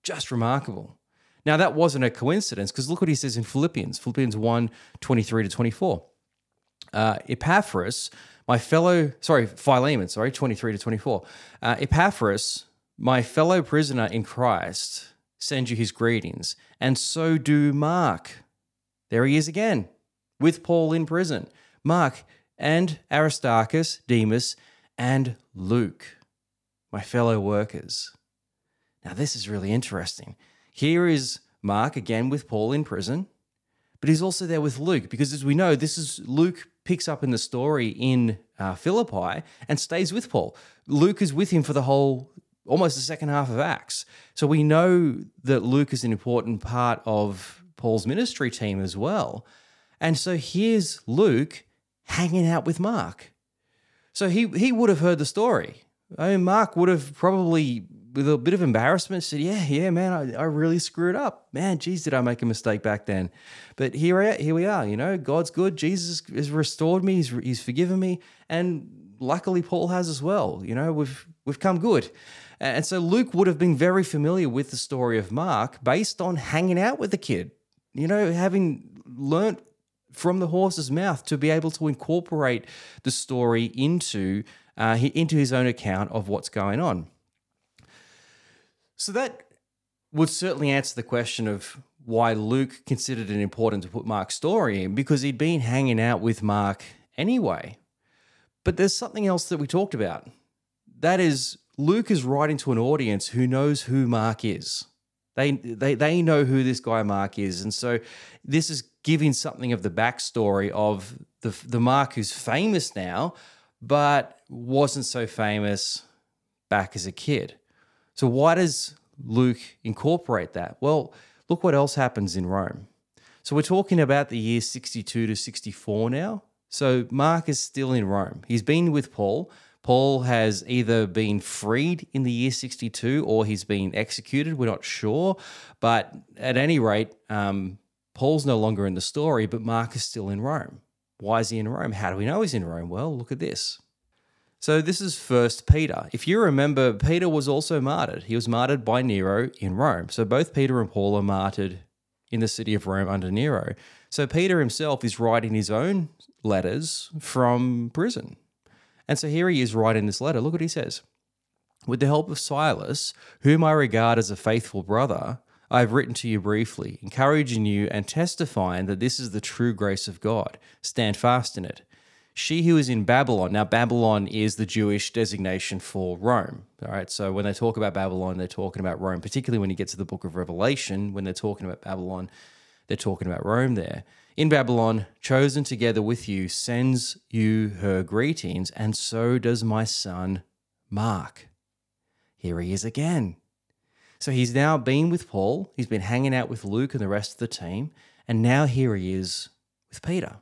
just remarkable. Now, that wasn't a coincidence because look what he says in Philippians, Philippians 1 23 to 24. Uh, Epaphras, my fellow, sorry, Philemon, sorry, 23 to 24. Uh, Epaphras, my fellow prisoner in Christ, sends you his greetings, and so do Mark. There he is again, with Paul in prison. Mark and Aristarchus, Demas, and Luke, my fellow workers. Now, this is really interesting. Here is Mark again with Paul in prison, but he's also there with Luke because, as we know, this is Luke picks up in the story in uh, Philippi and stays with Paul. Luke is with him for the whole almost the second half of Acts. So we know that Luke is an important part of Paul's ministry team as well. And so here's Luke hanging out with Mark. So he, he would have heard the story. I mean, Mark would have probably, with a bit of embarrassment, said, Yeah, yeah, man, I, I really screwed up. Man, geez, did I make a mistake back then? But here, here we are, you know, God's good. Jesus has restored me, he's, he's forgiven me. And luckily, Paul has as well. You know, we've, we've come good. And so Luke would have been very familiar with the story of Mark based on hanging out with the kid, you know, having learnt from the horse's mouth to be able to incorporate the story into uh, into his own account of what's going on. So that would certainly answer the question of why Luke considered it important to put Mark's story in because he'd been hanging out with Mark anyway. But there's something else that we talked about. That is, Luke is writing to an audience who knows who Mark is. They, they, they know who this guy Mark is. And so this is giving something of the backstory of the, the Mark who's famous now, but wasn't so famous back as a kid. So, why does Luke incorporate that? Well, look what else happens in Rome. So, we're talking about the year 62 to 64 now. So, Mark is still in Rome. He's been with Paul. Paul has either been freed in the year 62 or he's been executed. We're not sure. But at any rate, um, Paul's no longer in the story, but Mark is still in Rome. Why is he in Rome? How do we know he's in Rome? Well, look at this. So this is first Peter. If you remember, Peter was also martyred. He was martyred by Nero in Rome. So both Peter and Paul are martyred in the city of Rome under Nero. So Peter himself is writing his own letters from prison. And so here he is writing this letter. Look what he says. With the help of Silas, whom I regard as a faithful brother, I have written to you briefly, encouraging you and testifying that this is the true grace of God. Stand fast in it. She who is in Babylon, now Babylon is the Jewish designation for Rome. All right, so when they talk about Babylon, they're talking about Rome, particularly when you get to the book of Revelation, when they're talking about Babylon, they're talking about Rome there. In Babylon, chosen together with you, sends you her greetings, and so does my son Mark. Here he is again. So he's now been with Paul, he's been hanging out with Luke and the rest of the team, and now here he is with Peter.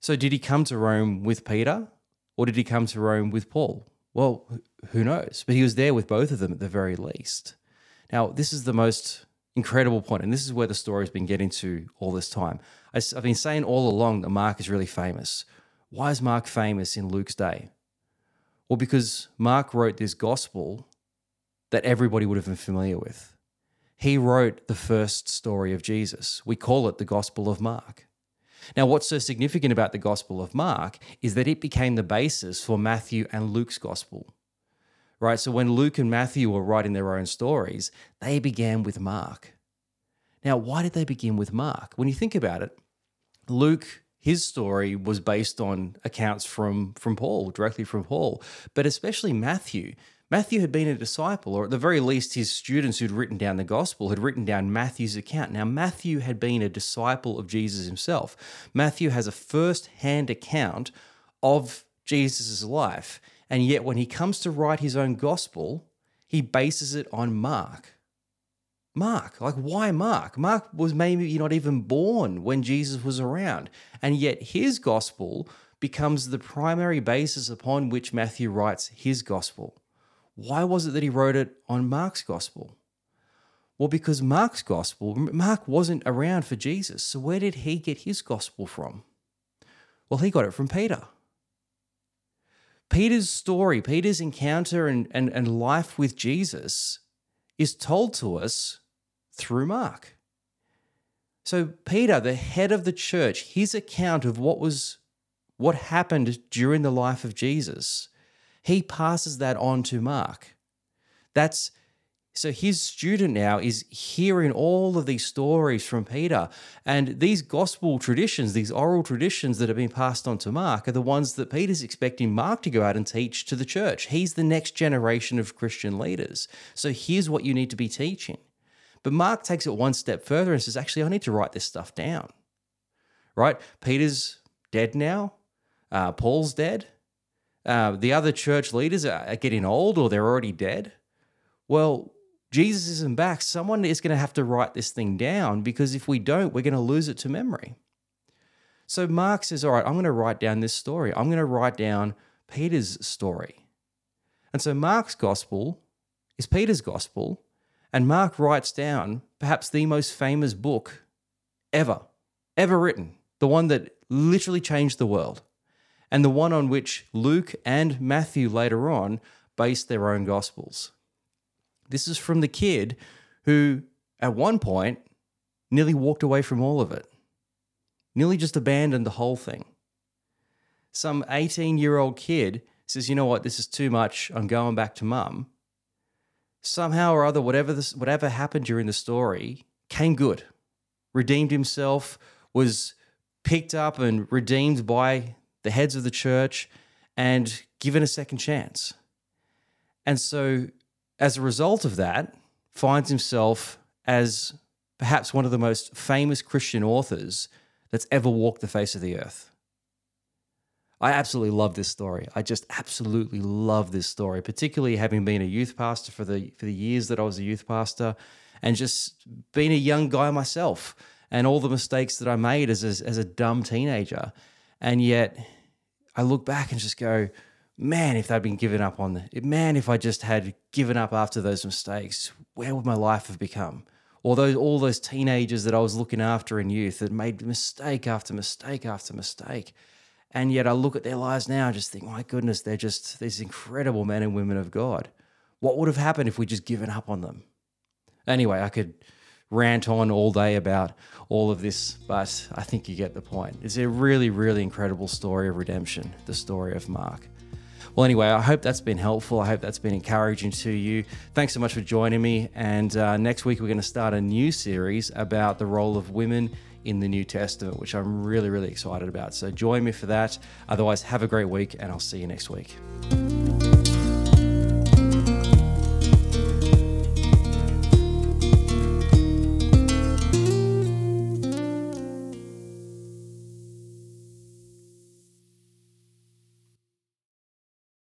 So did he come to Rome with Peter or did he come to Rome with Paul? Well, who knows? But he was there with both of them at the very least. Now, this is the most incredible point, and this is where the story's been getting to all this time. I've been saying all along that Mark is really famous. Why is Mark famous in Luke's day? Well, because Mark wrote this gospel that everybody would have been familiar with. He wrote the first story of Jesus. We call it the Gospel of Mark. Now, what's so significant about the Gospel of Mark is that it became the basis for Matthew and Luke's Gospel. Right? So when Luke and Matthew were writing their own stories, they began with Mark. Now, why did they begin with Mark? When you think about it, Luke his story was based on accounts from from Paul, directly from Paul, but especially Matthew. Matthew had been a disciple, or at the very least, his students who'd written down the gospel had written down Matthew's account. Now, Matthew had been a disciple of Jesus himself. Matthew has a first hand account of Jesus' life. And yet, when he comes to write his own gospel, he bases it on Mark. Mark, like why Mark? Mark was maybe not even born when Jesus was around. And yet, his gospel becomes the primary basis upon which Matthew writes his gospel. Why was it that he wrote it on Mark's gospel? Well, because Mark's gospel, Mark wasn't around for Jesus. So where did he get his gospel from? Well, he got it from Peter. Peter's story, Peter's encounter and, and, and life with Jesus is told to us through Mark. So Peter, the head of the church, his account of what was what happened during the life of Jesus he passes that on to Mark. That's so his student now is hearing all of these stories from Peter. And these gospel traditions, these oral traditions that have been passed on to Mark, are the ones that Peter's expecting Mark to go out and teach to the church. He's the next generation of Christian leaders. So here's what you need to be teaching. But Mark takes it one step further and says, actually, I need to write this stuff down. Right? Peter's dead now. Uh, Paul's dead. Uh, the other church leaders are getting old or they're already dead. Well, Jesus isn't back. Someone is going to have to write this thing down because if we don't, we're going to lose it to memory. So Mark says, All right, I'm going to write down this story. I'm going to write down Peter's story. And so Mark's gospel is Peter's gospel. And Mark writes down perhaps the most famous book ever, ever written, the one that literally changed the world, and the one on which Luke and Matthew later on based their own gospels. This is from the kid who, at one point, nearly walked away from all of it, nearly just abandoned the whole thing. Some 18 year old kid says, You know what, this is too much. I'm going back to mum. Somehow or other, whatever, this, whatever happened during the story came good, redeemed himself, was picked up and redeemed by the heads of the church, and given a second chance. And so as a result of that, finds himself as perhaps one of the most famous Christian authors that's ever walked the face of the earth. I absolutely love this story. I just absolutely love this story, particularly having been a youth pastor for the for the years that I was a youth pastor and just being a young guy myself and all the mistakes that I made as a, as a dumb teenager. And yet I look back and just go, man, if they'd been given up on the, man, if I just had given up after those mistakes, where would my life have become? Or those, all those teenagers that I was looking after in youth that made mistake after mistake after mistake. And yet I look at their lives now and just think, my goodness, they're just these incredible men and women of God. What would have happened if we just given up on them? Anyway, I could rant on all day about all of this, but I think you get the point. It's a really, really incredible story of redemption, the story of Mark. Well, anyway, I hope that's been helpful. I hope that's been encouraging to you. Thanks so much for joining me. And uh, next week, we're going to start a new series about the role of women in the New Testament, which I'm really, really excited about. So join me for that. Otherwise, have a great week, and I'll see you next week.